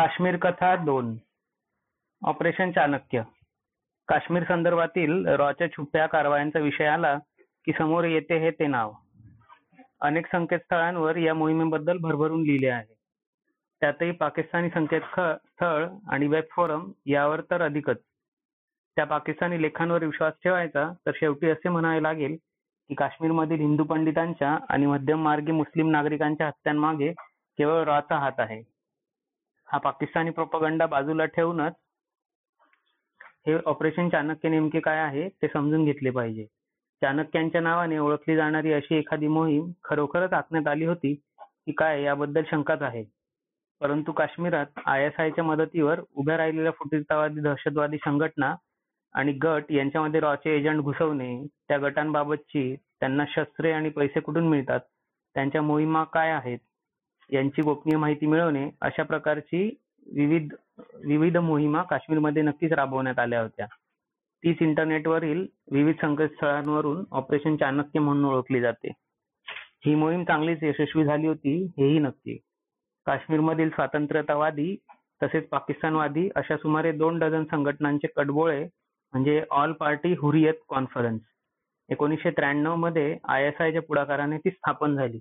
काश्मीर कथा दोन. ऑपरेशन चाणक्य. काश्मीर संदर्भातील रॉच्या छुप्या कारवायांचा विषय आला की समोर येते हे ते नाव. अनेक संकेतस्थळांवर या मोहिमेबद्दल भरभरून लिहिले आहे. त्यातही पाकिस्तानी संकेतस्थळ आणि वेब फोरम यावर तर अधिकच. त्या पाकिस्तानी लेखांवर विश्वास ठेवायचा तर शेवटी असे म्हणावे लागेल की काश्मीरमधील हिंदू पंडितांच्या आणि मध्यममार्गी मुस्लिम नागरिकांच्या हत्यांमागे केवळ रॉचा हात आहे. हा पाकिस्तानी प्रोपगंडा बाजूला ठेवूनच हे ऑपरेशन चाणक्य नेमके काय आहे ते समजून घेतले पाहिजे. चाणक्यांच्या नावाने ओळखली जाणारी अशी एखादी मोहीम खरोखरच आखण्यात आली होती की काय याबद्दल शंकाच आहे. परंतु काश्मीरात आयएसआयच्या मदतीवर उभ्या राहिलेल्या फुटीरतावादी दहशतवादी संघटना आणि गट यांच्यामध्ये रॉचे एजंट घुसवणे त्या गटांबाबतची त्यांना शस्त्रे आणि पैसे कुठून मिळतात त्यांच्या मोहिमा काय आहेत? यांची गोपनीय माहिती मिळवणे अशा प्रकारची विविध विविध मोहिमा काश्मीरमध्ये नक्कीच राबवण्यात आल्या होत्या. तीच इंटरनेटवरील विविध संकेतस्थळांवरून ऑपरेशन चाणक्य म्हणून ओळखली जाते. ही मोहीम चांगलीच यशस्वी झाली होती हेही नक्की. काश्मीरमधील स्वातंत्र्यतावादी तसेच पाकिस्तानवादी अशा सुमारे दोन डझन संघटनांचे कटबोळे म्हणजे ऑल पार्टी हुरियत कॉन्फरन्स एकोणीसशे त्र्याण्णवमध्ये आयएसआयच्या पुढाकाराने ती स्थापन झाली.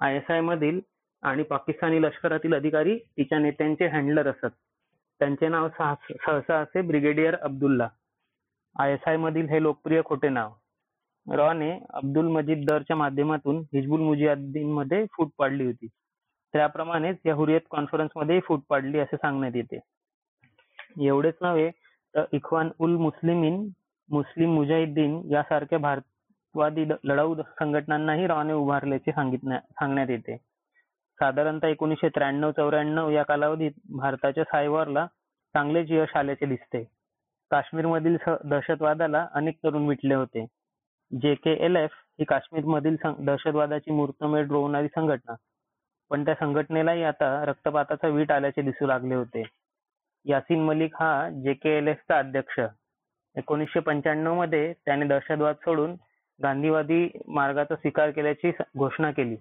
आयएसआय मधील आणि पाकिस्तानी लष्करातील अधिकारी तिच्या नेत्यांचे हँडलर असत. त्यांचे नाव सहसा असे ब्रिगेडियर अब्दुल्ला. आयएसआय मधील हे लोकप्रिय खोटे नाव. रॉने अब्दुल मजीद दरच्या माध्यमातून हिजबुल मुजाहिद्दीन मध्ये फूट पाडली होती. त्याप्रमाणेच या हुरियत कॉन्फरन्समध्ये फूट पाडली असे सांगण्यात येते. एवढेच नव्हे तर इख्वान उल मुस्लिमीन मुस्लिम मुजाहिद्दीन यासारख्या भारतवादी लढाऊ संघटनांनाही रॉने उभारल्याचे सांगण्यात येते. साधारणतः एकोणीसशे त्र्याण्णव चौऱ्याण्णव या कालावधीत भारताच्या सायवरला चांगलेच यश आल्याचे दिसते. काश्मीरमधील दहशतवादाला अनेक तरुण मिटले होते. जे के एल एफ ही काश्मीरमधील दहशतवादाची मूर्तमेढ रोवणारी संघटना. पण त्या संघटनेलाही आता रक्तपाताचा वीट आल्याचे दिसू लागले होते. यासिन मलिक हा जे के एल चा अध्यक्ष. एकोणीसशे पंच्याण्णवमध्ये त्याने दहशतवाद सोडून गांधीवादी मार्गाचा स्वीकार केल्याची घोषणा केली.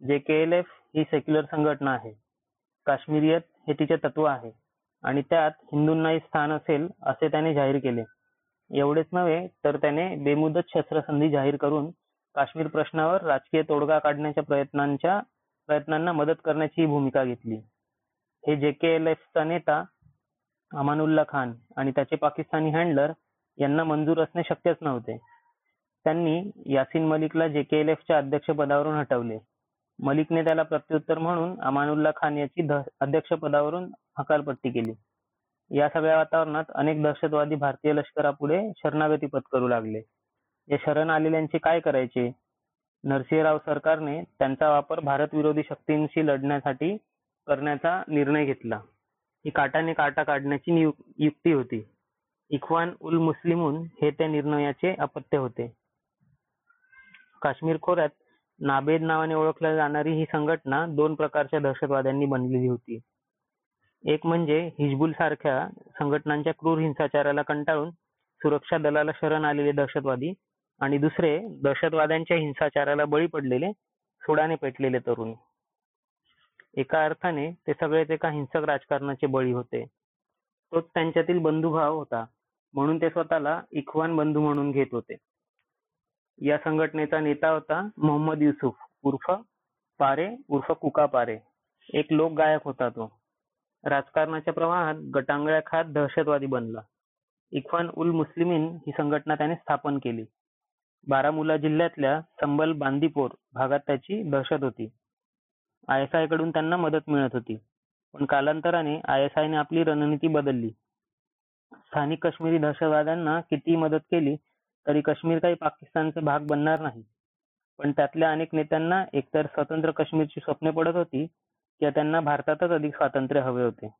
जे के एल एफ ही सेक्युलर संघटना आहे. काश्मीरियत हे तिचे तत्व आहे आणि त्यात हिंदूंनाही स्थान असेल असे त्याने जाहीर केले. एवढेच नव्हे तर त्याने बेमुदत शस्त्रसंधी जाहीर करून काश्मीर प्रश्नावर राजकीय तोडगा काढण्याच्या प्रयत्नांच्या प्रयत्नांना मदत करण्याची भूमिका घेतली. हे जे के एल चा नेता अमानुल्ला खान आणि त्याचे पाकिस्तानी हँडलर यांना मंजूर असणे शक्यच नव्हते. त्यांनी यासिन मलिकला जे के एल च्या अध्यक्षपदावरून हटवले. मलिकने त्याला प्रत्युत्तर म्हणून अमानुल्ला खान याची अध्यक्षपदावरून हकालपट्टी केली. या सगळ्या वातावरणात अनेक दहशतवादी भारतीय लष्करापुढे शरणागती पत्करू लागले. या शरण आलेल्यांचे काय करायचे? नरसिंहराव सरकारने त्यांचा वापर भारत विरोधी शक्तींशी लढण्यासाठी करण्याचा निर्णय घेतला. ही काटाने काटा काढण्याची युक्ती होती. इख्वान उल मुस्लिमून हे त्या निर्णयाचे अपत्य होते. काश्मीर खोऱ्यात नाबेद नावाने ओळखल्या जाणारी ही संघटना दोन प्रकारच्या दहशतवाद्यांनी बनलेली होती. एक म्हणजे हिजबुल सारख्या संघटनांच्या क्रूर हिंसाचाराला कंटाळून सुरक्षा दलाला शरण आलेले दहशतवादी आणि दुसरे दहशतवाद्यांच्या हिंसाचाराला बळी पडलेले सोडाने पेटलेले तरुण. एका अर्थाने ते सगळेच एका हिंसक राजकारणाचे बळी होते. तोच त्यांच्यातील बंधुभाव होता. म्हणून ते स्वतःला इख्वान बंधू म्हणून घेत होते. या संघटनेचा नेता होता मोहम्मद युसुफ. उर्फ पारे उर्फ कुका पारे. एक लोक गायक होता तो. राजकारणाच्या प्रवाहात गटांगळ्या खात दहशतवादी बनला. इख्वान उल मुस्लिमीन ही संघटना त्याने स्थापन केली. बारामुल्ला जिल्ह्यातल्या संबल बांदीपोर भागात त्याची दहशत होती. आय एस आयकडून त्यांना मदत मिळत होती. पण कालांतराने आय एस आयने आपली रणनीती बदलली. स्थानिक काश्मीरी दहशतवाद्यांना किती मदत केली तरी काश्मीर काही पाकिस्तानचा भाग बनणार नाही. पण त्यातल्या अनेक नेत्यांना एकतर स्वतंत्र काश्मीरची स्वप्ने पडत होती किंवा त्यांना भारतातच अधिक स्वातंत्र्य हवे होते.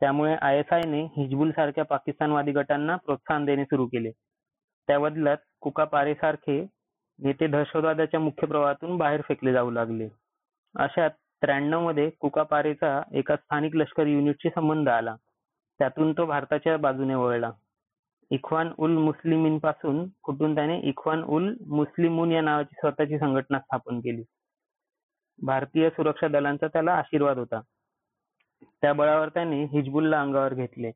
त्यामुळे आय एस आयने हिजबुल सारख्या पाकिस्तानवादी गटांना प्रोत्साहन देणे सुरू केले. त्या बदल्यात कुका पारे सारखे नेते दहशतवादाच्या मुख्य प्रवाहातून बाहेर फेकले जाऊ लागले. अशात त्र्याण्णवमध्ये कुका पारेचा एका स्थानिक लष्कर युनिटशी संबंध आला. त्यातून तो भारताच्या बाजूने वळला. इख्वान उल मुस्लिमींपासून फुटून त्याने इख्वान उल मुस्लिमून या नावाची स्वतःची संघटना स्थापन केली. भारतीय सुरक्षा दलांचा त्याला आशीर्वाद होता. त्या बळावर त्यांनी हिजबुलला अंगावर घेतले.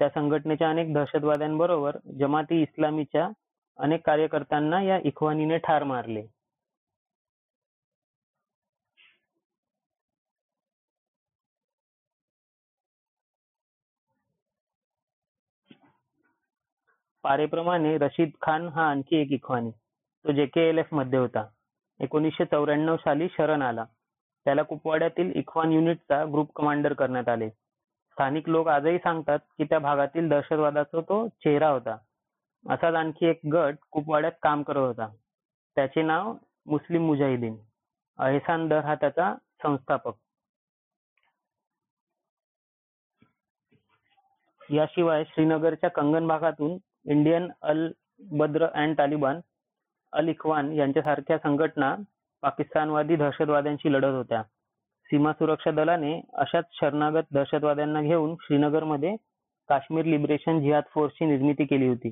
त्या संघटनेच्या अनेक दहशतवाद्यांबरोबर जमाती इस्लामीच्या अनेक कार्यकर्त्यांना या इख्वानीने ठार मारले. पारेप्रमाणे रशीद खान हा आणखी एक इख्वानी. तो जेकेएलएफमध्ये होता. एकोणीसशे चौऱ्याण्णव साली शरण आला. त्याला कुपवाड्यातील इख्वान युनिटचा ग्रुप कमांडर करण्यात आले. स्थानिक लोक आजही सांगतात की त्या भागातील दहशतवादाचा तो चेहरा होता. असाच आणखी एक गट कुपवाड्यात काम करत होता. त्याचे नाव मुस्लिम मुजाहिदीन. अहसान दर हा त्याचा संस्थापक. याशिवाय श्रीनगरच्या कंगन भागातून इंडियन अल बद्र अँड तालिबान अल इखवान यांच्यासारख्या संघटना पाकिस्तानवादी दहशतवाद्यांशी लढत होत्या. सीमा सुरक्षा दलाने अशाच शरणागत दहशतवाद्यांना घेऊन श्रीनगरमध्ये काश्मीर लिबरेशन जिहाद फोर्सची निर्मिती केली होती.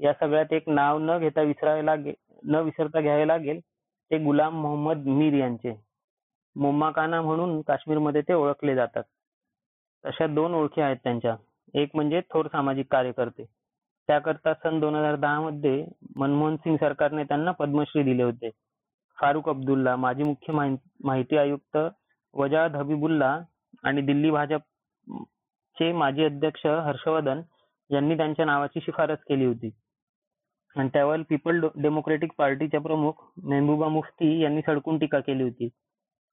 या सगळ्यात एक नाव न घेता विसरावे लागेल न विसरता घ्यावे लागेल ते गुलाम मोहम्मद मीर यांचे. मोम्माकाना म्हणून काश्मीरमध्ये ते ओळखले जातात. तशा दोन ओळखी आहेत त्यांच्या. एक म्हणजे थोर सामाजिक कार्यकर्ते. त्याकरता सन दोन हजार दहा मध्ये मनमोहन सिंग सरकारने त्यांना पद्मश्री दिले होते. फारुख अब्दुल्ला माजी मुख्य माहिती आयुक्त वजाद हबीबुल्ला आणि दिल्ली भाजपचे माजी अध्यक्ष हर्षवर्धन यांनी त्यांच्या नावाची शिफारस केली होती. आणि त्यावर पीपल डेमोक्रेटिक पार्टीच्या प्रमुख मेहबूबा मुफ्ती यांनी सडकून टीका केली होती.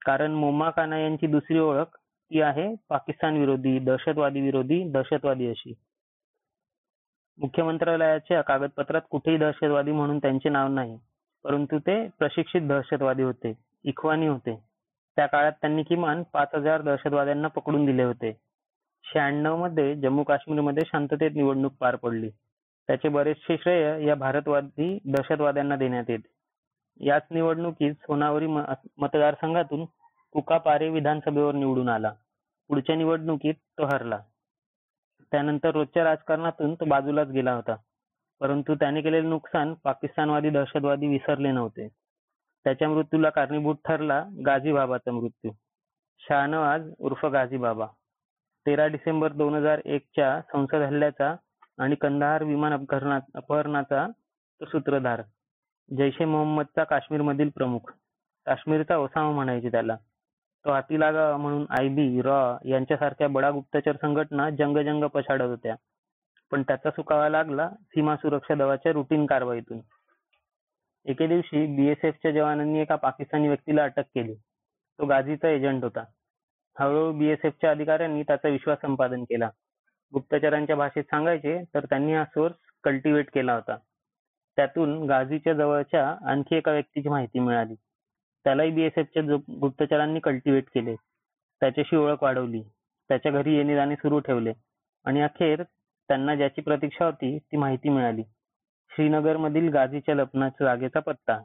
कारण मोम्मा खाना यांची दुसरी ओळख ती आहे पाकिस्तान विरोधी दहशतवादी विरोधी दहशतवादी अशी. मुख्यमंत्रालयाच्या कागदपत्रात कुठेही दहशतवादी म्हणून त्यांचे नाव नाही परंतु ते प्रशिक्षित दहशतवादी होते इखवानी होते. त्या काळात त्यांनी किमान पाच हजार दहशतवाद्यांना पकडून दिले होते. शहाण्णवमध्ये जम्मू काश्मीरमध्ये शांततेत निवडणूक पार पडली. त्याचे बरेचसे श्रेय या भारतवादी दहशतवाद्यांना देण्यात येते. याच निवडणुकीत सोनावरी मतदारसंघातून कुकापारे विधानसभेवर निवडून आला. पुढच्या निवडणुकीत तो हरला. त्यानंतर रोजच्या राजकारणातून तो बाजूलाच गेला होता. परंतु त्याने केलेले नुकसान पाकिस्तानवादी दहशतवादी विसरले नव्हते. त्याच्या मृत्यूला कारणीभूत ठरला गाझी बाबाचा मृत्यू. शहानवाज उर्फ गाझी बाबा तेरा डिसेंबर दोन हजार एकच्या संसद हल्ल्याचा आणि कंदाहार विमान अपहरणाचा तो सूत्रधार. जैश ए मोहम्मदचा काश्मीरमधील प्रमुख. काश्मीरचा ओसामा म्हणायचे त्याला. तो हाती म्हणून आयबी रॉ यांच्यासारख्या बडा गुप्तचर संघटना जंगजंग पछाडत होत्या. पण त्याचा सुकावा लागला सीमा सुरक्षा दलाच्या रुटीन कारवाईतून. एके दिवशी बीएसएफच्या जवानांनी एका पाकिस्तानी व्यक्तीला अटक केली. तो गाझीचा एजंट होता. हळूहळू बीएसएफच्या अधिकाऱ्यांनी त्याचा विश्वास संपादन केला. गुप्तचरांच्या भाषेत सांगायचे तर त्यांनी हा सोर्स कल्टिवेट केला होता. त्यातून गाझीच्या जवळच्या आणखी एका व्यक्तीची माहिती मिळाली. त्यालाही बीएसएफच्या गुप्तचरांनी कल्टिवेट केले. त्याच्याशी ओळख वाढवली. त्याच्या घरी येणे जाणे सुरू ठेवले. आणि अखेर त्यांना ज्याची प्रतीक्षा होती ती माहिती मिळाली. श्रीनगर मधील गाझीच्या लपणाच्या जागेचा पत्ता.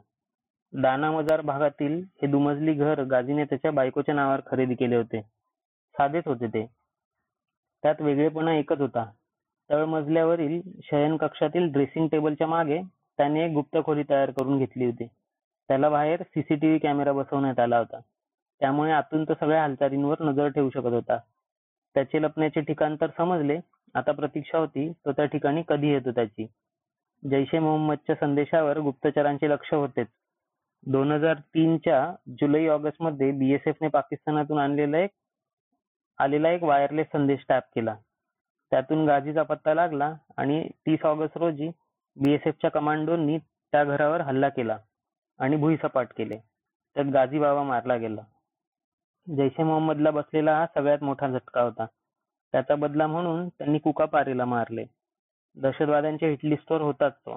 दाना मजार भागातील हे दुमजली घर गाझीने त्याच्या बायकोच्या नावावर खरेदी केले होते. साधेच होते ते. त्यात वेगळेपणा एकच होता. तळमजल्यावरील शयन कक्षातील ड्रेसिंग टेबलच्या मागे त्याने एक गुप्त खोली तयार करून घेतली होती. त्याला बाहेर सीसीटीव्ही कॅमेरा बसवण्यात आला होता. त्यामुळे आतून तो सगळ्या हालचालींवर नजर ठेवू शकत होता. त्याचे लपण्याचे ठिकाण तर समजले. आता प्रतीक्षा होती तो त्या ठिकाणी कधी येतो त्याची? जैश ए मोहम्मदच्या संदेशावर गुप्तचरांचे लक्ष होतेच. दोन हजार तीनच्या जुलै ऑगस्टमध्ये बीएसएफने पाकिस्तानातून आणलेला एक आलेला एक वायरलेस संदेश टॅप केला. त्यातून गाझीचा पत्ता लागला आणि तीस ऑगस्ट रोजी बीएसएफच्या कमांडोंनी त्या घरावर हल्ला केला. आणि भुईसपाट केले. त्यात गाझी बाबा मारला गेला. जैश ए मोहम्मदला बसलेला हा सगळ्यात मोठा झटका होता. त्याचा बदला म्हणून त्यांनी कुकापारीला मारले. दहशतवाद्यांच्या हिटलिस्टवर होताच तो.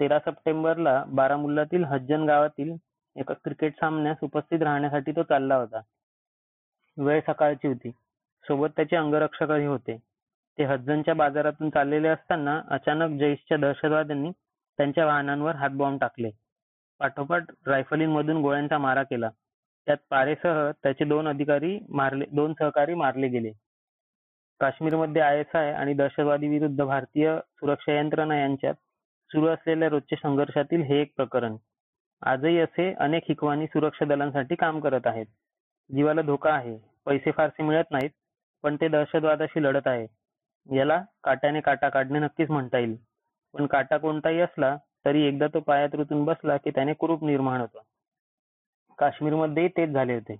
तेरा सप्टेंबरला बारामुल्लातील हज्जन गावातील एका क्रिकेट सामन्यास उपस्थित राहण्यासाठी तो चालला होता. वेळ सकाळची होती. सोबत त्याचे अंगरक्षकही होते. ते हज्जनच्या बाजारातून चाललेले असताना अचानक जैशच्या दहशतवाद्यांनी त्यांच्या वाहनांवर हातबॉम्ब टाकले. पाठोपाठ रायफलींमधून गोळ्यांचा मारा केला. त्यात पारेसह त्याचे दोन अधिकारी मारले दोन सहकारी मारले गेले. काश्मीरमध्ये आयएसआय आणि दहशतवादी विरुद्ध भारतीय सुरक्षा यंत्रणा यांच्यात सुरू असलेल्या रोजच्या संघर्षातील हे एक प्रकरण. आजही असे अनेक हिकवानी सुरक्षा दलांसाठी काम करत आहेत. जीवाला धोका आहे. पैसे फारसे मिळत नाहीत पण ते दहशतवादाशी लढत आहे. याला काट्याने काटा काढणे नक्कीच म्हणता येईल. पण काटा कोणताही असला तरी एकदा तो पायात रुतून बसला की त्याने कुरूप निर्माण होतं. काश्मीरमध्येही तेच झाले होते.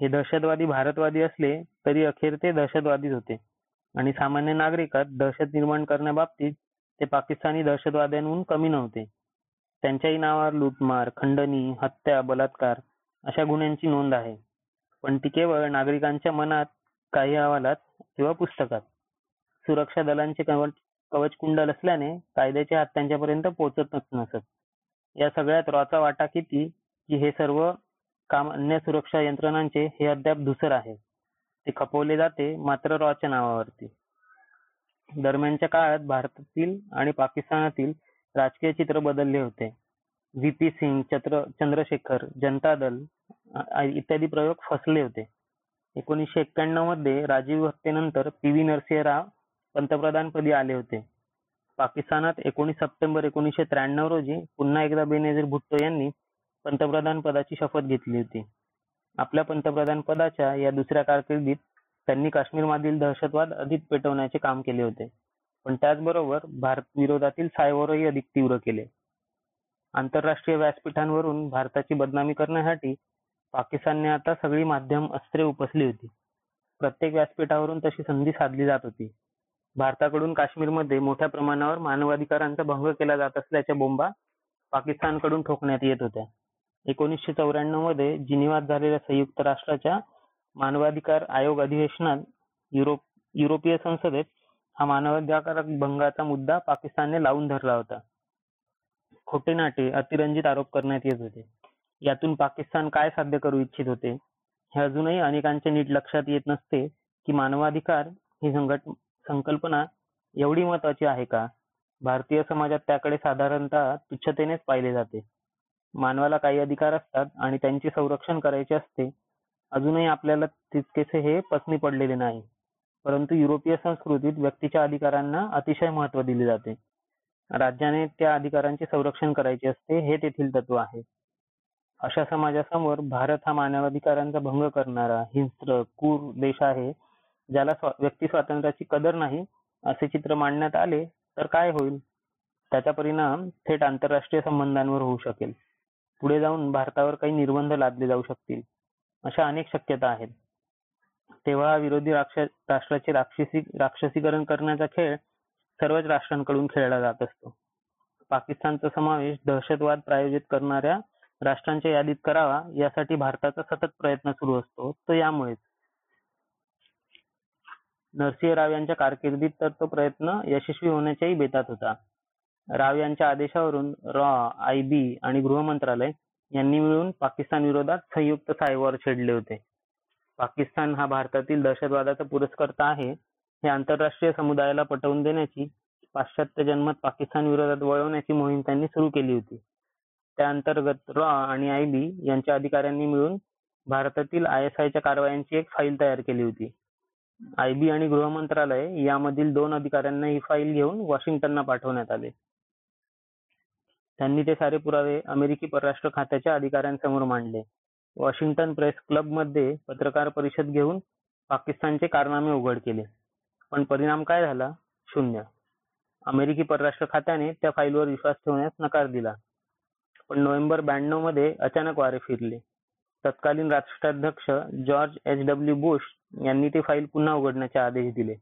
हे दहशतवादी भारतवादी असले तरी अखेर ते दहशतवादीच होते. आणि सामान्य नागरिकात दहशत निर्माण करण्याबाबतीत ते पाकिस्तानी दहशतवाद्यांहून कमी नव्हते. त्यांच्याही नावावर लूटमार खंडणी हत्या बलात्कार अशा गुन्ह्यांची नोंद आहे. पण ती केवळ नागरिकांच्या मनात काही अहवालात किंवा पुस्तकात. सुरक्षा दलांचे कवचकुंडल असल्याने कायद्याचे हात त्यांच्यापर्यंत पोहोचतच नसत या सगळ्यात रॉचा वाटा किती की हे सर्व काम अन्य सुरक्षा यंत्रणांचे हे अद्याप धुसर आहे. ते खपवले जाते मात्र रॉच्या नावावरती. दरम्यानच्या काळात भारतातील आणि पाकिस्तानातील राजकीय चित्र बदलले होते. व्ही. पी. सिंग चंद्र चंद्रशेखर जनता दल इत्यादी प्रयोग फसले होते. एकोणीसशे एक्क्याण्णवमध्ये राजीव हत्येनंतर पी. व्ही. नरसिंह राव पंतप्रधानपदी आले होते? पाकिस्तानात एकोणीस सप्टेंबर एकोणीसशे त्र्याण्णव रोजी पुन्हा एकदा बेनजीर भुट्टो यांनी पंतप्रधान पदाची शपथ घेतली होती. आपल्या पंतप्रधान पदाच्या या दुसऱ्या कारकिर्दीत त्यांनी काश्मीरमधील दहशतवाद अधिक पेटवण्याचे काम केले होते. पण त्याचबरोबर भारत विरोधातील सायवरही अधिक तीव्र केले. आंतरराष्ट्रीय व्यासपीठांवरून भारताची बदनामी करण्यासाठी पाकिस्तानने आता सगळी माध्यम अस्त्रे उपसली होती. प्रत्येक व्यासपीठावरून तशी संधी साधली जात होती. भारताकडून काश्मीरमध्ये मोठ्या प्रमाणावर मानवाधिकारांचा भंग केला जात असल्याच्या बोंबा पाकिस्तानकडून ठोकण्यात येत होत्या. एकोणीसशे चौऱ्याण्णवमध्ये जिनिवात झालेल्या संयुक्त राष्ट्राच्या मानवाधिकार आयोग अधिवेशनात युरोप युरोपीय संसदेत हा मानवाधिकार भंगाचा मुद्दा पाकिस्तानने लावून धरला होता. खोटे नाटे अतिरंजित आरोप करण्यात येत होते. यातून पाकिस्तान काय साध्य करू इच्छित होते? हे अजूनही अनेकांच्या नीट लक्षात येत नसते की मानवाधिकार ही संघट संकल्पना एवढी महत्वाची आहे का? भारतीय समाजात त्याकडे साधारणतः तुच्छतेनेच पाहिले जाते. मानवाला काही अधिकार असतात आणि त्यांचे संरक्षण करायचे असते. अजूनही आपल्याला तितकेसे हे पसनी पडलेले नाही. परंतु युरोपीय संस्कृतीत व्यक्तीच्या अधिकारांना अतिशय महत्त्व दिले जाते. राज्याने त्या अधिकारांचे संरक्षण करायचे असते हे तेथील तत्व आहे. अशा समाजासमोर भारत हा मानवाधिकारांचा भंग करणारा हिंस्त्र क्रूर देश आहे. ज्याला व्यक्ती स्वातंत्र्याची कदर नाही असे चित्र मांडण्यात आले तर काय होईल? त्याचा परिणाम थेट आंतरराष्ट्रीय संबंधांवर होऊ शकेल. पुढे जाऊन भारतावर काही निर्बंध लादले जाऊ शकतील अशा अनेक शक्यता आहेत. तेव्हा विरोधी राष्ट्राचे राक्षसी राक्षसीकरण करण्याचा खेळ सर्वच राष्ट्रांकडून खेळला जात असतो. पाकिस्तानचा समावेश दहशतवाद प्रायोजित करणाऱ्या राष्ट्रांच्या यादीत करावा यासाठी भारताचा सतत प्रयत्न सुरू असतो तो यामुळेच. नरसिंह राव यांच्या कारकिर्दीत तर तो प्रयत्न यशस्वी होण्याच्याही बेतात होता. राव यांच्या आदेशावरून रॉ आय बी आणि गृह मंत्रालय यांनी मिळून पाकिस्तान विरोधात संयुक्त सायवर छेडले होते. पाकिस्तान हा भारतातील दहशतवादाचा पुरस्कर्ता आहे. हे आंतरराष्ट्रीय समुदायाला पटवून देण्याची पाश्चात्य जन्मत पाकिस्तान विरोधात वळवण्याची मोहीम त्यांनी सुरू केली होती. त्या अंतर्गत रॉ आणि आय बी यांच्या अधिकाऱ्यांनी मिळून भारतातील आय एस आयच्या कारवायांची एक फाईल तयार केली होती. आयबी आणि गृह मंत्रालय यामधील दोन अधिकाऱ्यांना ही फाईल घेऊन वॉशिंग्टनला पाठवण्यात आले. त्यांनी ते सारे पुरावे अमेरिकी परराष्ट्र खात्याच्या अधिकाऱ्यांसमोर मांडले. वॉशिंग्टन प्रेस क्लबमध्ये पत्रकार परिषद घेऊन पाकिस्तानचे कारनामे उघड केले. पण परिणाम काय झाला? शून्य. अमेरिकी परराष्ट्र खात्याने त्या फाईलवर विश्वास ठेवण्यास नकार दिला. पण नोव्हेंबर ब्याण्णवमध्ये अचानक वारे फिरले. तत्कालीन राष्ट्राध्यक्ष जॉर्ज एच डब्ल्यू बुश यांनी ती फाईल पुन्हा उघडण्याचे आदेश दिले.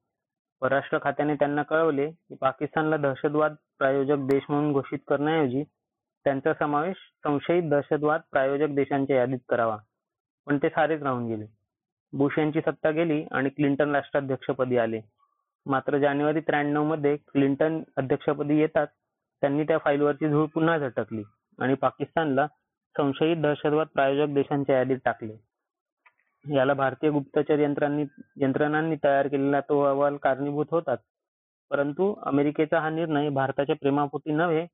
परराष्ट्र खात्याने त्यांना कळवले की पाकिस्तानला दहशतवाद प्रायोजक देश म्हणून घोषित करण्याऐवजी त्यांचा समावेश संशयित दहशतवाद प्रायोजक देशांच्या यादीत करावा. पण ते सारेच राहून गेले. बुश यांची सत्ता गेली आणि क्लिंटन राष्ट्राध्यक्षपदी आले. मात्र जानेवारी त्र्याण्णवमध्ये क्लिंटन अध्यक्षपदी येतात त्यांनी त्या फाईलवरची धूळ पुन्हा झटकली आणि पाकिस्तानला संशयित दहशतवाद प्रायोजक देशांच्या यादीत टाकले. याला भारतीय गुप्तचर यंत्रांनी यंत्रणांनी तयार केलेला तो अहवाल कारणीभूत होताच. परंतु अमेरिकेचा हा निर्णय भारताच्या प्रेमापोटी नव्हे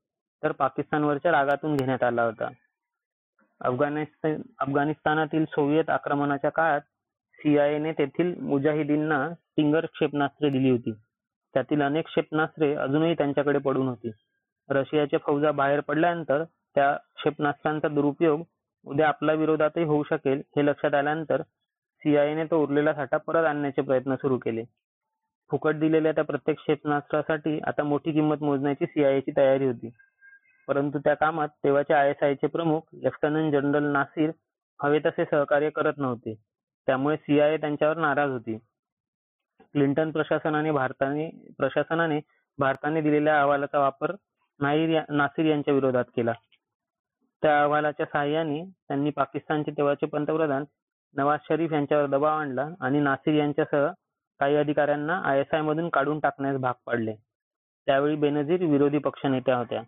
तर पाकिस्तानवरच्या रागातून घेण्यात आला होता. अफगाणिस्तान अफगाणिस्तानातील सोव्हिएत आक्रमणाच्या काळात सीआयएने तेथील मुजाहिदींना स्टिंगर क्षेपणास्त्रे दिली होती. त्यातील अनेक क्षेपणास्त्रे अजूनही त्यांच्याकडे पडून होती. रशियाच्या फौजा बाहेर पडल्यानंतर त्या क्षेपणास्त्रांचा दुरुपयोग उद्या आपल्या विरोधातही होऊ शकेल हे लक्षात आल्यानंतर सीआयएने तो उरलेला साठा परत आणण्याचे प्रयत्न सुरू केले. फुकट दिलेल्या त्या प्रत्येक क्षेपणास्त्रासाठी आता मोठी किंमत मोजण्याची सीआयएची तयारी होती. परंतु त्या कामात तेव्हाचे आयएसआयचे प्रमुख लेफ्टनंट जनरल नासिर हवे तसे सहकार्य करत नव्हते. त्यामुळे सीआयए त्यांच्यावर नाराज होती. क्लिंटन प्रशासनाने भारताने प्रशासनाने भारताने दिलेल्या अहवालाचा वापर नाहीर या- नासिर यांच्या विरोधात केला. त्या अहवालाच्या सहाय्याने त्यांनी पाकिस्तानचे तेव्हाचे पंतप्रधान नवाज शरीफ यांच्यावर दबाव आणला आणि नासिर यांच्यासह काही अधिकाऱ्यांना आय एस आय मधून काढून टाकण्यास भाग पाडले. त्यावेळी बेनझीर विरोधी पक्षनेत्या होत्या.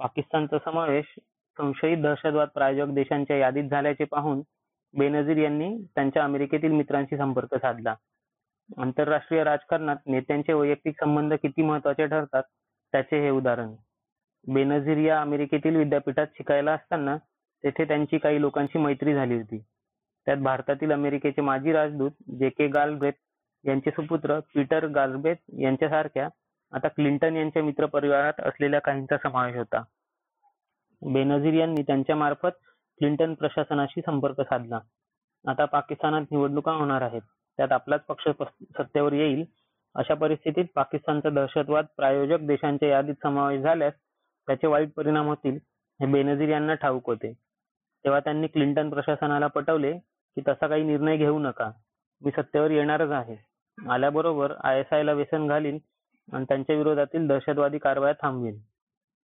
पाकिस्तानचा समावेश संशयित दहशतवाद प्रायोजक देशांच्या यादीत झाल्याचे पाहून बेनझीर यांनी त्यांच्या अमेरिकेतील मित्रांशी संपर्क साधला. आंतरराष्ट्रीय राजकारणात नेत्यांचे वैयक्तिक संबंध किती महत्त्वाचे ठरतात त्याचे हे उदाहरण. बेनझीर या अमेरिकेतील विद्यापीठात शिकायला असताना तेथे त्यांची काही लोकांशी मैत्री झाली होती. त्यात भारतातील अमेरिकेचे माजी राजदूत जे के गालब्रेथ यांचे सुपुत्र पीटर गालब्रेथ यांच्यासारख्या आता क्लिंटन यांच्या मित्र परिवारात असलेल्या काहींचा समावेश होता. बेनझीर यांनी त्यांच्या मार्फत क्लिंटन प्रशासनाशी संपर्क साधला. आता पाकिस्तानात निवडणुका होणार आहेत. त्यात आपलाच पक्ष सत्तेवर येईल अशा परिस्थितीत पाकिस्तानचा दहशतवाद प्रायोजक देशांच्या यादीत समावेश झाल्यास त्याचे वाईट परिणाम होतील हे बेनझीर यांना ठाऊक होते. तेव्हा त्यांनी क्लिंटन प्रशासनाला पटवले की तसा काही निर्णय घेऊ नका. मी सत्तेवर येणारच आहे. आल्याबरोबर आय एस ला व्यसन घालीन आणि त्यांच्या विरोधातील दहशतवादी कारवाया थांबवीन.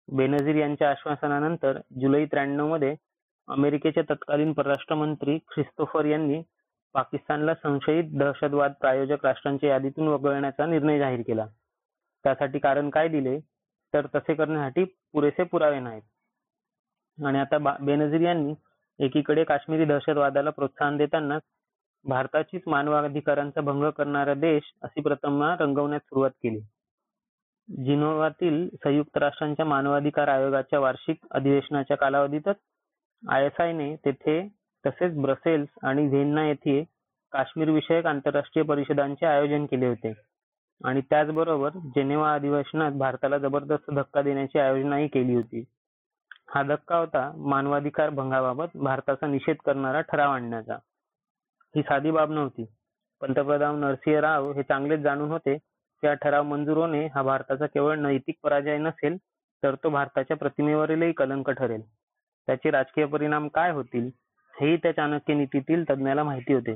बेनझीर यांच्या आश्वासनानंतर जुलै त्र्याण्णवमध्ये अमेरिकेचे तत्कालीन परराष्ट्र मंत्री ख्रिस्तोफर यांनी पाकिस्तानला संशयित दहशतवाद प्रायोजक राष्ट्रांच्या यादीतून वगळण्याचा निर्णय जाहीर केला. त्यासाठी कारण काय दिले? तर तसे करण्यासाठी पुरेसे पुरावे नाहीत. आणि आता बेनझीर यांनी एकीकडे काश्मीरी दहशतवादाला प्रोत्साहन देतानाच भारताचीच मानवाधिकारांचा भंग करणारा देश अशी प्रतिमा रंगवण्यास सुरुवात केली. जिनोवातील संयुक्त राष्ट्रांच्या मानवाधिकार आयोगाच्या वार्षिक अधिवेशनाच्या कालावधीतच आय ने तेथे तसेच ब्रसेल्स आणि व्हिएन्ना येथे काश्मीर विषयक आंतरराष्ट्रीय परिषदांचे आयोजन केले होते. आणि त्याचबरोबर जेनेवा अधिवेशनात भारताला जबरदस्त धक्का देण्याची आयोजनाही केली होती. हा धक्का होता मानवाधिकार भंगाबाबत भारताचा निषेध करणारा ठराव आणण्याचा. ही साधी बाब नव्हती. पंतप्रधान नरसिंह राव हे चांगलेच जाणून होते की हा ठराव मंजूर होणे हा भारताचा केवळ नैतिक पराजय नसेल तर तो भारताच्या प्रतिमेवरीलही कलंक ठरेल. त्याचे राजकीय परिणाम काय होतील हेही त्या चाणक्य नीतीतील तज्ज्ञाला माहिती होते.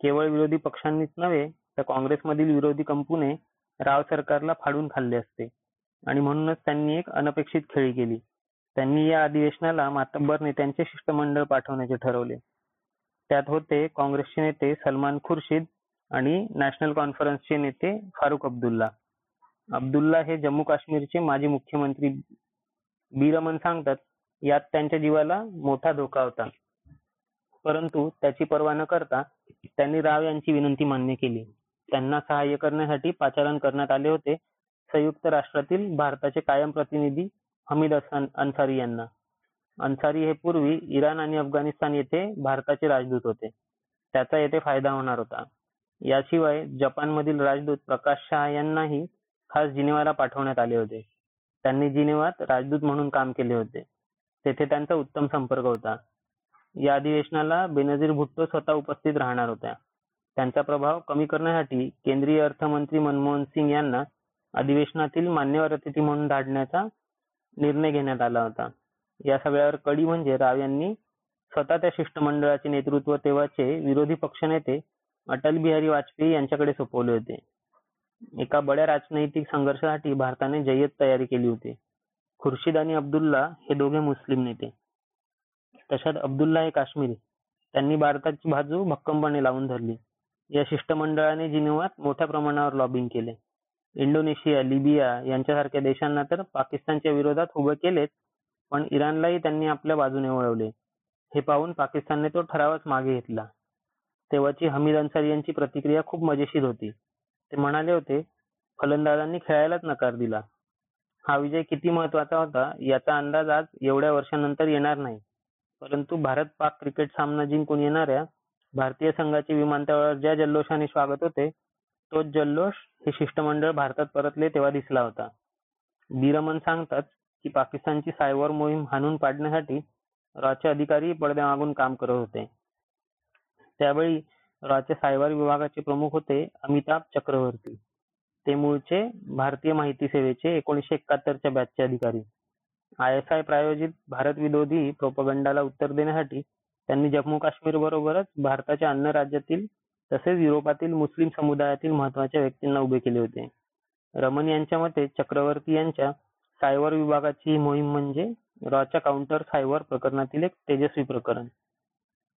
केवळ विरोधी पक्षांनीच नव्हे तर काँग्रेसमधील विरोधी कंपूने राव सरकारला फाडून खाल्ले असते. आणि म्हणूनच त्यांनी एक अनपेक्षित खेळी केली. त्यांनी या अधिवेशनाला मातब्बर नेत्यांचे शिष्टमंडळ पाठवण्याचे ठरवले. त्यात होते काँग्रेसचे नेते सलमान खुर्शीद आणि नॅशनल कॉन्फरन्सचे नेते फारुख अब्दुल्ला. अब्दुल्ला हे जम्मू काश्मीरचे माजी मुख्यमंत्री बीरमन सांगतात यात त्यांच्या जीवाला मोठा धोका होता. परंतु त्याची पर्वा न करता त्यांनी राव यांची विनंती मान्य केली. त्यांना सहाय्य करण्यासाठी पाचारण करण्यात आले होते. संयुक्त राष्ट्रातील भारताचे कायम प्रतिनिधी हमीद अन्सारी यांना. अन्सारी हे पूर्वी इराण आणि अफगाणिस्तान येथे भारताचे राजदूत होते. त्याचा येथे फायदा होणार होता. याशिवाय जपानमधील राजदूत प्रकाश शहा यांनाही खास जिनेवाला पाठवण्यात आले होते. त्यांनी जिनेवात राजदूत म्हणून काम केले होते. तेथे त्यांचा उत्तम संपर्क होता. या अधिवेशनाला बेनझीर भुट्टो स्वतः उपस्थित राहणार होत्या. त्यांचा प्रभाव कमी करण्यासाठी केंद्रीय अर्थमंत्री मनमोहन सिंग यांना अधिवेशनातील मान्यवर अतिथी म्हणून धाडण्याचा निर्णय घेण्यात आला होता. या सगळ्यावर कडी म्हणजे राव यांनी स्वतः त्या शिष्टमंडळाचे नेतृत्व तेव्हाचे विरोधी पक्षनेते अटल बिहारी वाजपेयी यांच्याकडे सोपवले होते. एका बड्या राजनैतिक संघर्षासाठी भारताने जय्यत तयारी केली होती. खुर्शीद आणि अब्दुल्ला हे दोघे मुस्लिम नेते. तशात अब्दुल्ला हे काश्मीरी. त्यांनी भारताची बाजू भक्कमपणे लावून धरली. या शिष्टमंडळाने जिनेवात मोठ्या प्रमाणावर लॉबिंग केले. इंडोनेशिया लिबिया यांच्यासारख्या देशांना तर पाकिस्तानच्या विरोधात उभे केलेच पण इराणलाही त्यांनी आपल्या बाजूने वळवले. हे पाहून पाकिस्तानने तो ठरावच मागे घेतला. तेव्हाची हमीद अन्सारी यांची प्रतिक्रिया खूप मजेशीर होती. ते म्हणाले होते फलंदाजांनी खेळायलाच नकार दिला. हा विजय किती महत्त्वाचा होता याचा अंदाज आज एवढ्या वर्षानंतर येणार नाही. परंतु भारत पाक क्रिकेट सामना जिंकून येणाऱ्या भारतीय संघाचे विमानतळावर ज्या जल्लोषाने स्वागत होते तोच जल्लोष हे शिष्टमंडळ भारतात परतले तेव्हा दिसला होता. बीरमन सांगतात की पाकिस्तानची सायबर मोहीम हाणून पाडण्यासाठी राचे अधिकारी पडद्यामागून काम करत होते. त्यावेळी रॉचे सायबर विभागाचे प्रमुख होते अमिताभ चक्रवर्ती. ते मूळचे भारतीय माहिती सेवेचे एकोणीसशे एकाहत्तरच्या बॅचचे अधिकारी. आय एस आय प्रायोजित भारत विरोधी प्रोपगंडाला उत्तर देण्यासाठी त्यांनी जम्मू काश्मीर बरोबरच भारताच्या अन्य राज्यातील तसेच युरोपातील मुस्लिम समुदायातील महत्त्वाच्या व्यक्तींना उभे केले होते. रमन यांच्या मते चक्रवर्ती यांच्या सायबर विभागाची ही मोहीम म्हणजे रॉच्या काउंटर सायबर प्रकरणातील एक तेजस्वी प्रकरण.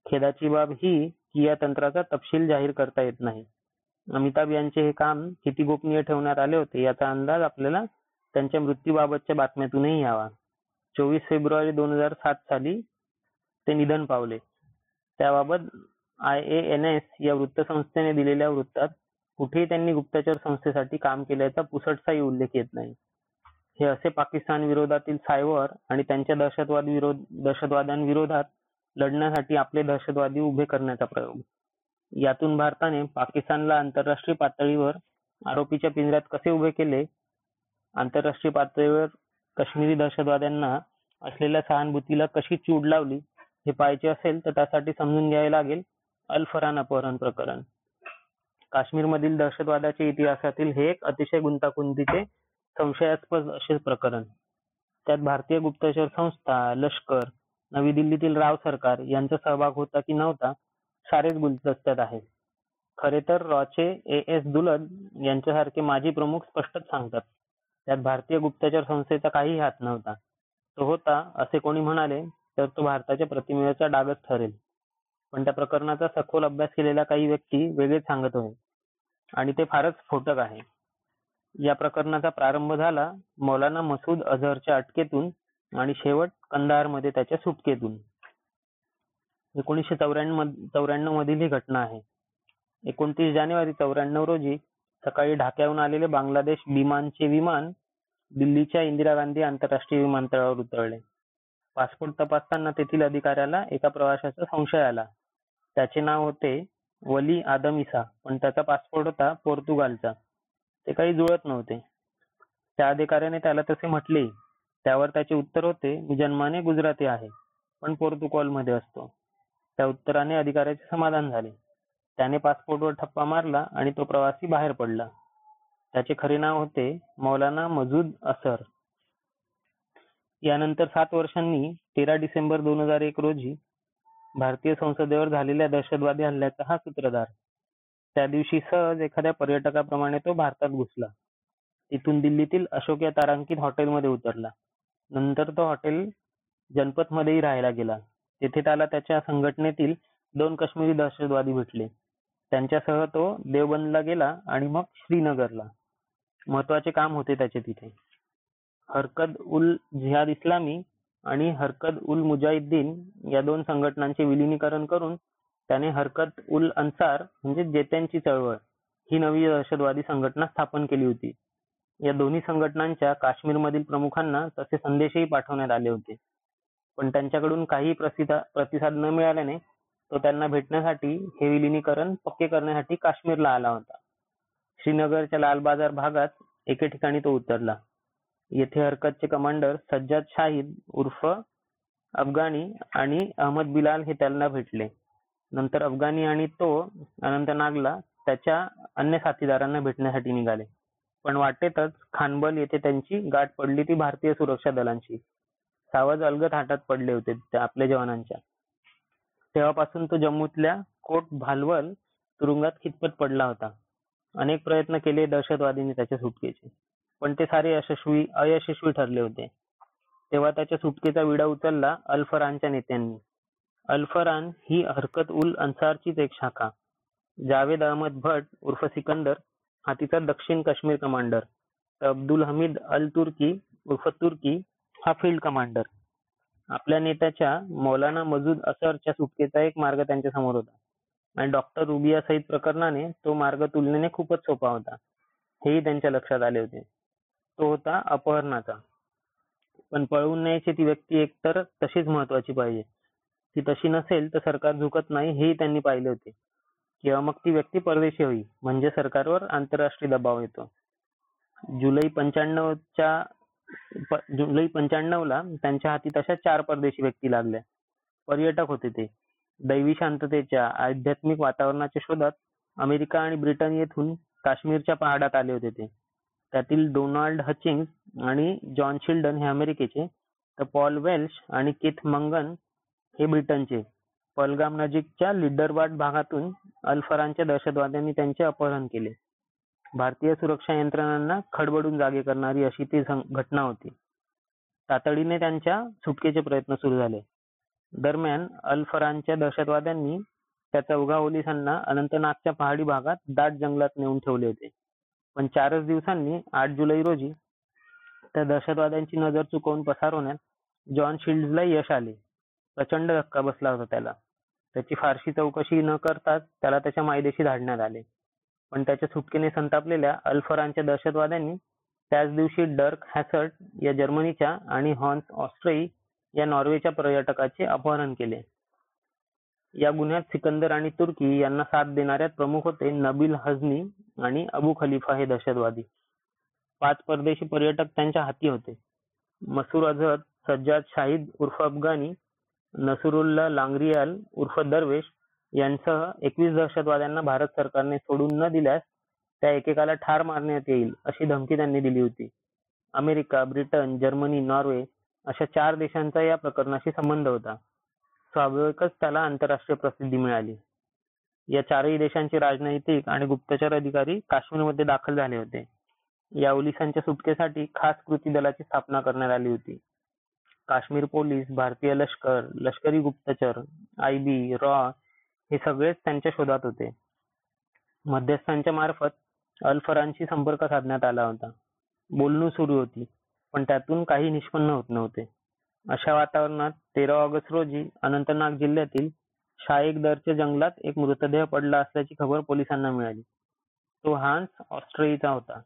खेदाची बाब ही की या तंत्राचा तपशील जाहीर करता येत नाही. अमिताभ यांचे हे काम किती गोपनीय ठेवण्यात आले होते याचा अंदाज आपल्याला त्यांच्या मृत्यूबाबतच्या बातम्यातूनही यावा. चोवीस फेब्रुवारी दोन हजार सात साली ते निधन पावले. त्याबाबत आय एन एस या वृत्तसंस्थेने दिलेल्या वृत्तात कुठेही त्यांनी गुप्तचर संस्थेसाठी काम केल्याचा पुसटसाही उल्लेख येत नाही. हे असे पाकिस्तान विरोधातील सायबर आणि त्यांच्या दहशतवाद विरोध दहशतवाद्यांविरोधात लढण्यासाठी आपले दहशतवादी उभे करण्याचा प्रयोग. यातून भारताने पाकिस्तानला आंतरराष्ट्रीय पातळीवर आरोपीच्या पिंजऱ्यात कसे उभे केले? आंतरराष्ट्रीय पातळीवर काश्मीरी दहशतवाद्यांना असलेल्या सहानुभूतीला कशी चूड लावली? हे पाहायचे असेल तर त्यासाठी समजून घ्यावे लागेल अल फरहान अपहरण प्रकरण. काश्मीरमधील दहशतवादाच्या इतिहासातील हे एक अतिशय गुंतागुंतीचे संशयास्पद असे प्रकरण. त्यात भारतीय गुप्तचर संस्था लष्कर नवी दिल्लीतील राव सरकार यांचा सहभाग होता की नव्हता सारेच गुलदस्त्यात आहे खरे तर रॉचे ए एस दुलद यांच्यासारखे माजी प्रमुख स्पष्टच सांगतात त्यात भारतीय गुप्तचर संस्थेचा काही हात नव्हता. तो होता असे कोणी म्हणाले तर तो भारताच्या प्रतिमेचा डागच ठरेल. पण त्या प्रकरणाचा सखोल अभ्यास केलेल्या काही व्यक्ती वेगळेच सांगत होते. आणि ते फारच स्फोटक आहे. या प्रकरणाचा प्रारंभ झाला मौलाना मसूद अझहरच्या अटकेतून आणि शेवट कंदाहारमध्ये त्याच्या सुटकेतून. एकोणीसशे चौऱ्याण्णव मधील ही घटना आहे. एकोणतीस जानेवारी चौऱ्याण्णव रोजी सकाळी ढाक्याहून आलेले बांगलादेश विमानचे विमान दिल्लीच्या इंदिरा गांधी आंतरराष्ट्रीय विमानतळावर उतरले. पासपोर्ट तपासताना तेथील अधिकाऱ्याला एका प्रवाशाचा संशय आला. त्याचे नाव होते वली आदम इसा पण त्याचा पासपोर्ट होता पोर्तुगालचा. ते काही जुळत नव्हते. त्या अधिकाऱ्याने त्याला तसे म्हटले त्यावर त्याचे उत्तर होते मी जन्माने गुजराती आहे पण पोर्तुगाल मध्ये असतो. त्या उत्तराने अधिकाऱ्याचे समाधान झाले. त्याने पासपोर्टवर ठप्पा मारला आणि तो प्रवासी बाहेर पडला. त्याचे खरे नाव होते मौलाना मजूद असर. यानंतर सात वर्षांनी तेरा डिसेंबर दोन हजार एक रोजी भारतीय संसदेवर झालेल्या दहशतवादी हल्ल्याचा हा सूत्रधार. त्या दिवशी सहज एखाद्या पर्यटकाप्रमाणे तो भारतात घुसला. तिथून दिल्लीतील अशोक या तारांकित हॉटेलमध्ये उतरला. नंतर तो हॉटेल जनपथ मध्येही राहायला गेला. तेथे त्याला त्याच्या संघटनेतील दोन काश्मीरी दहशतवादी भेटले. त्यांच्यासह तो देवबंदला गेला आणि मग श्रीनगरला. महत्त्वाचे काम होते त्याचे तिथे. हरकत उल जिहाद इस्लामी आणि हरकत उल मुजाहिद्दीन या दोन संघटनांचे विलिनीकरण करून त्याने हरकत उल अन्सार म्हणजे जेत्यांची चळवळ ही नवी दहशतवादी संघटना स्थापन केली होती. या दोन्ही संघटनांच्या काश्मीरमधील प्रमुखांना तसे संदेशही पाठवण्यात आले होते. पण त्यांच्याकडून काही प्रतिसाद न मिळाल्याने तो त्यांना भेटण्यासाठी हे विलिनीकरण पक्के करण्यासाठी काश्मीरला आला होता. श्रीनगरच्या लाल बाजार भागात एके ठिकाणी तो उतरला. येथे हरकतचे कमांडर सज्जाद शाहिद उर्फ अफगाणी आणि अहमद बिलाल हे त्यांना भेटले. नंतर अफगाणी आणि तो अनंतनागला त्याच्या अन्य साथीदारांना भेटण्यासाठी निघाले. पण वाटेतच खानबल येथे त्यांची गाठ पडली ती भारतीय सुरक्षा दलांची सावज अलगद हातात पडले होते त्या आपल्या जवानांच्या. तेव्हापासून तो जम्मूतल्या कोट भालवल तुरुंगात खितपत पडला होता. अनेक प्रयत्न केले दहशतवादींनी त्याच्या सुटकेचे. पण ते सारे यशस्वी अयशस्वी ठरले होते. तेव्हा त्याच्या सुटकेचा विडा उचलला अल्फरानच्या नेत्यांनी. अल्फरान ही हरकत उल अन्सारचीच एक शाखा. जावेद अहमद भट उर्फ सिकंदर हा तिचा दक्षिण काश्मीर कमांडर. तर अब्दुल हमीद अल तुर्की उर्फ तुर्की हा फील्ड कमांडर. आपल्या नेत्याच्या मौलाना मजूद असरच्या सुटकेचा एक मार्ग त्यांच्यासमोर होता. आणि डॉक्टर रुबिया सहित प्रकरणाने तो मार्ग तुलनेने खूपच सोपा होता. हेही त्यांच्या लक्षात आले होते. तो होता अपहरणाचा. पण पळवून न्यायची ती व्यक्ती एकतर तशीच महत्वाची पाहिजे. ती तशी नसेल तर सरकार झुकत नाही हेही त्यांनी पाहिले होते. किंवा मग ती व्यक्ती परदेशी होई म्हणजे सरकारवर आंतरराष्ट्रीय दबाव येतो. जुलै पंच्याण्णवच्या जुलै पंच्याण्णव ला त्यांच्या हाती तशा चार परदेशी व्यक्ती लागल्या. पर्यटक होते ते. दैवी शांततेच्या आध्यात्मिक वातावरणाच्या शोधात अमेरिका आणि ब्रिटन येथून काश्मीरच्या पहाडात आले होते ते. त्यातील डोनाल्ड हचिंग आणि जॉन शिल्डन हे अमेरिकेचे तर पॉल वेल्श आणि किथ मंगन हे ब्रिटनचे. पहलगाम नजीकच्या लिडरवाड भागातून अल्फरांच्या दहशतवाद्यांनी त्यांचे अपहरण केले. भारतीय सुरक्षा यंत्रणांना खडबडून जागे करणारी अशी ती घटना होती. तातडीने त्यांच्या सुटकेचे प्रयत्न सुरू झाले. दरम्यान अल्फरांच्या दहशतवाद्यांनी त्या चौघा पोलिसांना अनंतनागच्या पहाडी भागात दाट जंगलात नेऊन ठेवले होते. पण चारच दिवसांनी आठ जुलै रोजी त्या दहशतवाद्यांची नजर चुकवून पसार होण्यात जॉन शिल्ड्सला यश आले. प्रचंड धक्का बसला होता त्याला. त्याची फारशी चौकशी न करताच त्याला त्याच्या मायदेशी धाडण्यात आले. पण त्याच्या सुटकेने संतापलेल्या अल्फरांच्या दहशतवाद्यांनी त्याच दिवशी डर्क हॅसर्ट या जर्मनीच्या आणि हॉन्स ऑस्ट्रेई या नॉर्वेच्या पर्यटकाचे अपहरण केले. या गुन्ह्यात सिकंदर आणि तुर्की यांना साथ देणाऱ्यात प्रमुख होते नबील हजनी आणि अबू खलिफा हे दहशतवादी. पाच परदेशी पर्यटक त्यांच्या हाती होते. मसूर अझहर सज्जाद शाहिद उर्फ अफगाणी नसरुल्ला लांगरियाल उर्फ दरवेश यांसह एकवीस दहशतवाद्यांना भारत सरकारने सोडून न दिल्यास त्या एकेकाला ठार मारण्यात येईल अशी धमकी त्यांनी दिली होती. अमेरिका ब्रिटन जर्मनी नॉर्वे अशा चार देशांचा या प्रकरणाशी संबंध होता. स्वाभाविकच त्याला आंतरराष्ट्रीय प्रसिद्धी मिळाली. या चारही देशांचे राजनैतिक आणि गुप्तचर अधिकारी काश्मीरमध्ये दाखल झाले होते. या ओलिसांच्या सुटकेसाठी खास कृती दलाची स्थापना करण्यात आली होती. काश्मीर पोलीस भारतीय लष्कर लष्करी गुप्तचर आयबी रॉ हे सगळेच त्यांच्या शोधात होते. मध्यस्थांच्या मार्फत अल्फरांशी संपर्क साधण्यात आला होता. बोलणी सुरू होती पण त्यातून काही निष्पन्न होत नव्हते. अशा वातावरणात तेरा ऑगस्ट रोजी अनंतनाग जिल्ह्यातील शाएकदरच्या जंगलात एक मृतदेह पडला असल्याची खबर पोलिसांना मिळाली. तो हान्स ऑस्ट्रेलियाचा होता.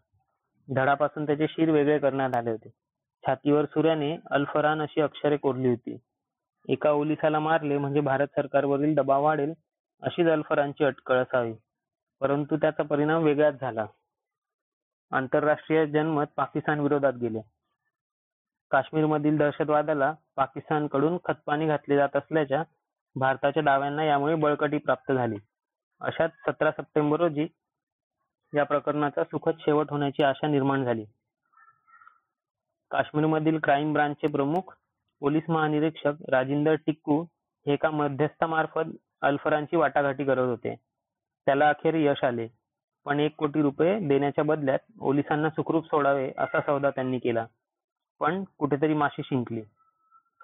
धडापासून त्याचे शिर वेगळे करण्यात आले होते. छातीवर सूर्याने अल्फरान अशी अक्षरे कोरली होती. एका ओलिसाला मारले म्हणजे भारत सरकारवरील दबाव वाढेल अशीच अल्फरांची अटकळ असावी. परंतु त्याचा परिणाम वेगळाच झाला. आंतरराष्ट्रीय जनमत पाकिस्तान विरोधात गेले. काश्मीरमधील दहशतवादाला पाकिस्तानकडून खतपाणी घातले जात असल्याच्या भारताच्या दाव्यांना यामुळे बळकटी प्राप्त झाली. अशात सतरा सप्टेंबर रोजी या प्रकरणाचा सुखद शेवट होण्याची आशा निर्माण झाली. काश्मीरमधील क्राईम ब्रांचचे प्रमुख पोलीस महानिरीक्षक राजिंदर टिक्कू हे एका मध्यस्थामार्फत अल्फरांची वाटाघाटी करत होते. त्याला अखेर यश आले. पण एक कोटी रुपये देण्याच्या बदल्यात पोलिसांना सुखरूप सोडावे असा सौदा त्यांनी केला. पण कुठेतरी माशी शिंकली.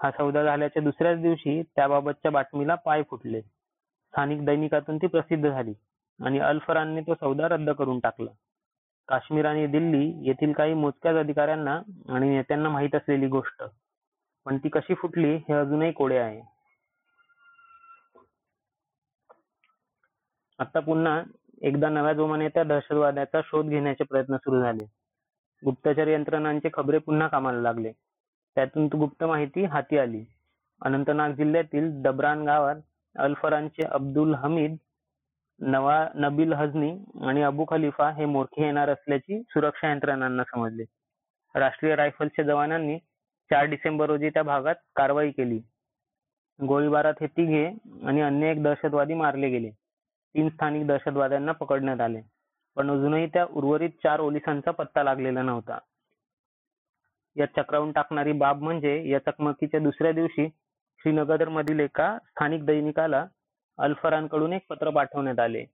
हा सौदा झाल्याच्या दुसऱ्याच दिवशी त्याबाबतच्या बातमीला पाय फुटले. स्थानिक दैनिकातून ती प्रसिद्ध झाली आणि अल्फरांनी तो सौदा रद्द करून टाकला. काश्मीर आणि दिल्ली येथील काही मोजक्याच अधिकाऱ्यांना आणि नेत्यांना माहीत असलेली गोष्ट. पण ती कशी फुटली हे अजूनही कोडे आहे. आता पुन्हा एकदा नव्या जोमाने त्या दहशतवाद्याचा शोध घेण्याचे प्रयत्न सुरू झाले. गुप्तचर यंत्रणांचे खबरे पुन्हा कामाला लागले. त्यातून गुप्त माहिती हाती आली. अनंतनाग जिल्ह्यातील दबरान गावात अल्फरांचे अब्दुल हमीद नवा नबील हजनी आणि अबू खलिफा हे मोर्खे येणार असल्याची सुरक्षा यंत्रणांना समजले. राष्ट्रीय रायफलच्या जवानांनी चार डिसेंबर रोजी त्या भागात कारवाई केली. गोळीबारात हे तिघे आणि अन्य एक दहशतवादी मारले गेले. तीन स्थानिक दहशतवाद्यांना पकडण्यात आले. पण अजूनही त्या उर्वरित चार ओलिसांचा पत्ता लागलेला नव्हता. यात चक्रावून टाकणारी बाब म्हणजे या चकमकीच्या दुसऱ्या दिवशी श्रीनगर मधील एका स्थानिक दैनिकाला अल्फरांकडून एक पत्र पाठवण्यात आले.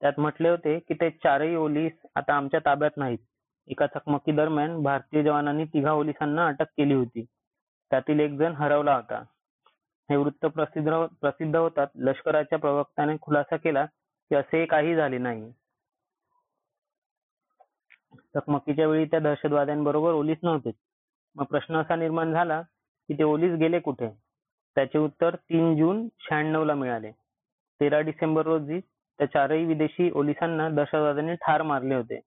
त्यात म्हटले होते की ते चारही ओलीस आता आमच्या ताब्यात नाहीत. एका चकमकी दरम्यान भारतीय जवानांनी तिघा ओलिसांना अटक केली होती. त्यातील एक जण हरवला होता. हे वृत्त प्रसिद्ध प्रसिद्ध होतात. लष्कराच्या प्रवक्त्याने खुलासा केला की असे काही झाले नाही. चकमकीच्या वेळी त्या दहशतवाद्यांबरोबर ओलीस नव्हते. मग प्रश्न असा निर्माण झाला की ते ओलीस गेले कुठे? त्याचे उत्तर तीन जून शहाण्णव ला मिळाले. तेरा डिसेंबर रोजी त्या चारही विदेशी ओलिसांना दहशतवाद्यांनी ठार मारले होते.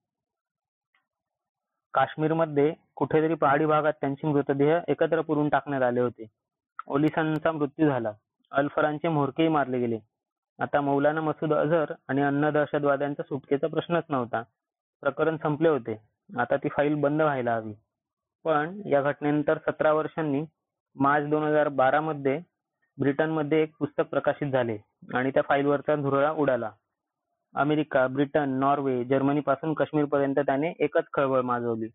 काश्मीरमध्ये कुठेतरी पहाडी भागात त्यांचे मृतदेह एकत्र पुरून टाकण्यात आले होते. ओलिसांचा मृत्यू झाला. अल्फरांचे म्होरकेही मारले गेले. आता मौलाना मसूद अझहर आणि अन्य दहशतवाद्यांचा सुटकेचा प्रश्नच नव्हता. प्रकरण संपले होते. आता ती फाईल बंद व्हायला हवी. पण या घटनेनंतर सतरा वर्षांनी मार्च दोन हजार बारा मध्ये ब्रिटनमध्ये एक पुस्तक प्रकाशित झाले आणि त्या फाईलवरचा धुरळा उडाला. अमेरिका ब्रिटन नॉर्वे जर्मनीपासून काश्मीरपर्यंत त्याने एकच खळबळ माजवली.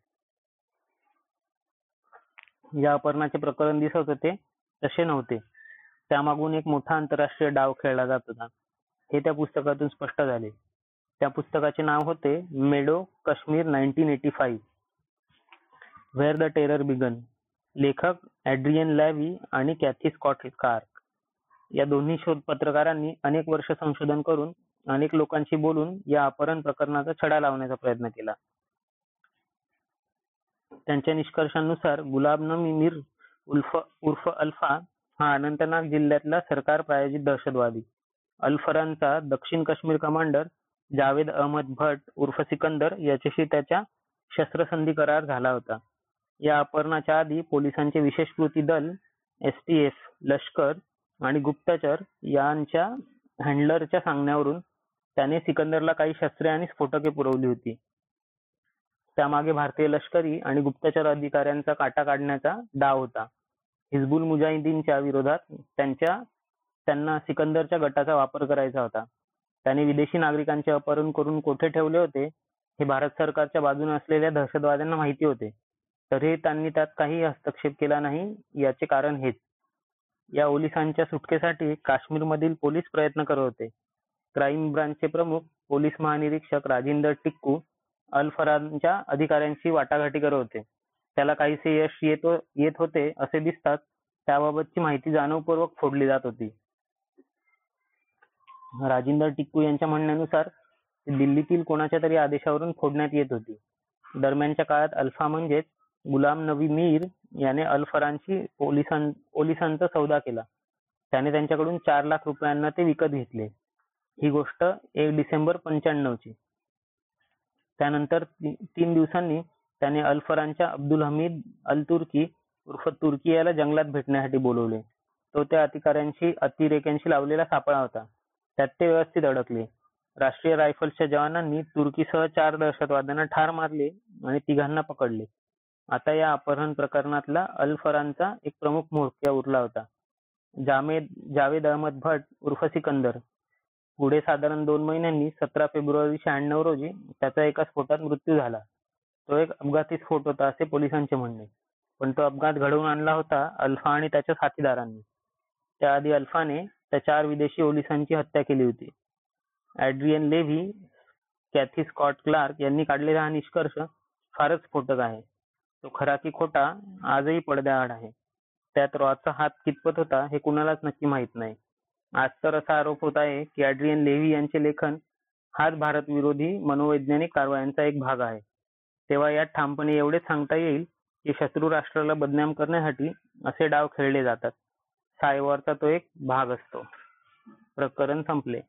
या अपहरणाचे प्रकरण दिसत होते तसे नव्हते. त्यामागून एक मोठा आंतरराष्ट्रीय डाव खेळला जात होता. हे त्या पुस्तकातून स्पष्ट झाले. त्या पुस्तकाचे नाव होते meadow Kashmir nineteen eighty five. Where the terror began लेखक ऍड्रियन लॅवी आणि कॅथी स्कॉट कार्क या दोन्ही शोध पत्रकारांनी अनेक वर्ष संशोधन करून अनेक लोकांशी बोलून या अपहरण प्रकरणाचा छडा लावण्याचा प्रयत्न केला. त्यांच्या निष्कर्षानुसार गुलाब नबी मीर उल्फ उर्फ अल्फा हा अनंतनाग जिल्ह्यातला सरकार प्रायोजित दहशतवादी. अल्फरांचा दक्षिण काश्मीर कमांडर जावेद अहमद भट उर्फ सिकंदर याच्याशी त्याच्या शस्त्रसंधी करार झाला होता. या अपहरणाच्या आधी पोलिसांचे विशेष कृती दल एसटीएफ लष्कर आणि गुप्तचर यांच्या हँडलरच्या सांगण्यावरून त्याने सिकंदरला काही शस्त्रे आणि स्फोटके पुरवली होती. त्यामागे भारतीय लष्करी आणि गुप्तचर अधिकाऱ्यांचा काटा काढण्याचा डाव होता. हिजबुल मुजाहिदीनच्या विरोधात त्यांच्या त्यांना सिकंदरच्या गटाचा वापर करायचा होता. त्याने विदेशी नागरिकांचे अपहरण करून कोठे ठेवले होते हे भारत सरकारच्या बाजूने असलेल्या दहशतवाद्यांना माहिती होते. तरीही त्यांनी त्यात काही हस्तक्षेप केला नाही याचे कारण हेच. या ओलिसांच्या सुटकेसाठी काश्मीरमधील पोलीस प्रयत्न करत होते. क्राईम ब्रांचचे प्रमुख पोलीस महानिरीक्षक राजिंदर टिक्कू अल फरानच्या अधिकाऱ्यांशी वाटाघाटी करत होते. त्याला काहीसे यश येत येत होते असे दिसताच त्याबाबतची माहिती जाणीवपूर्वक फोडली जात होती. राजिंदर टिक्कू यांच्या म्हणण्यानुसार दिल्लीतील कोणाच्या तरी आदेशावरून फोडण्यात येत होती. दरम्यानच्या काळात अल्फा म्हणजेच गुलाम नबी मीर याने अल पोलिसां पोलिसांचा सौदा केला. त्याने त्यांच्याकडून चार लाख रुपयांना ते विकत घेतले. ही गोष्ट एक डिसेंबर पंच्याण्णवची. त्यानंतर तीन दिवसांनी त्याने अलफरांच्या अब्दुल हमीद अल तुर्की उर्फ तुर्की याला जंगलात भेटण्यासाठी बोलवले. तो त्या अधिकाऱ्यांशी अतिरेक्यांशी लावलेला सापळा होता. त्यात ते व्यवस्थित अडकले. राष्ट्रीय रायफल्सच्या जवानांनी तुर्कीसह चार दहशतवाद्यांना ठार मारले आणि तिघांना पकडले. आता या अपहरण प्रकरणातला अल फरानचा एक प्रमुख म्होरक्या उरला होता. जामेद जावेद अहमद भट उर्फ सिकंदर. पुढे साधारण दोन महिन्यांनी सतरा फेब्रुवारी शहाण्णव रोजी त्याचा एका स्फोटात मृत्यू झाला. तो एक अपघाती स्फोट होता असे पोलिसांचे म्हणणे. पण तो अपघात घडवून आणला होता अल्फा आणि त्याच्या साथीदारांनी. त्याआधी अल्फाने त्या चार विदेशी ओलिसांची हत्या केली होती. Adrian Levy Cathy Scott Clark यांनी काढलेला हा निष्कर्ष फारच स्फोटक आहे. तो खरा की खोटा आजही पडद्याआड आहे. त्यात रॉचा हात कितपत होता हे कुणालाच नक्की माहीत नाही. आज तर असा आरोप होत आहे की ऍड्रियन लेव्ही यांचे लेखन हाच भारत विरोधी मनोवैज्ञानिक कारवायांचा एक भाग आहे. तेव्हा यात ठामपणे एवढेच सांगता येईल की शत्रू राष्ट्राला बदनाम करण्यासाठी असे डाव खेळले जातात. सायवरचा तो एक भाग असतो. प्रकरण संपले.